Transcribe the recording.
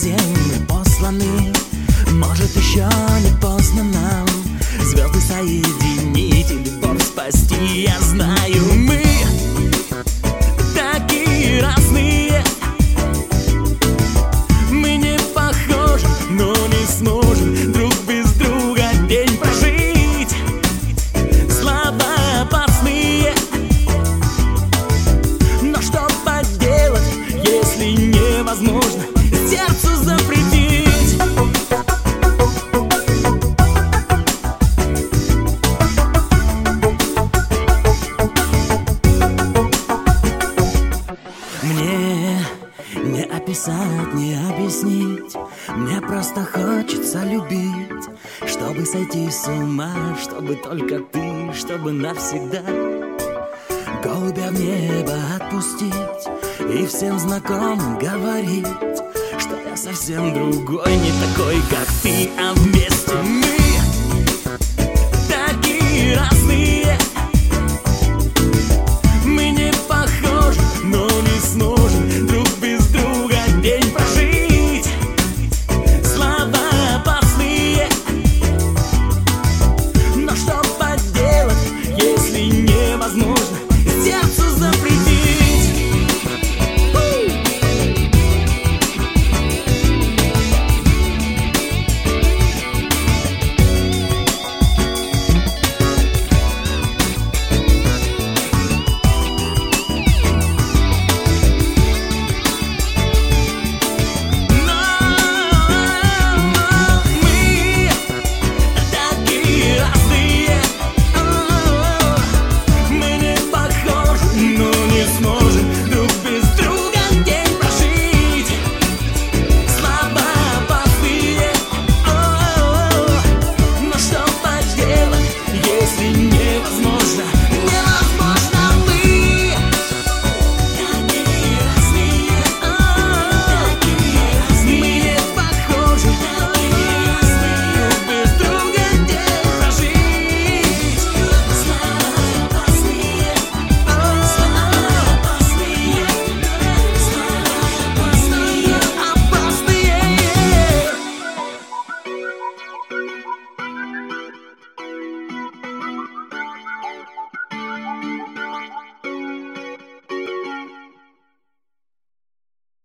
землю посланы. Может еще не поздно нам. Звезды соединить и любовь спасти Я знаю, мы описать, не объяснить. Мне просто хочется любить Чтобы сойти с ума, чтобы только ты, чтобы навсегда Голубя в небо отпустить И всем знакомым говорить Что я совсем другой, не такой, как ты, а вместе мы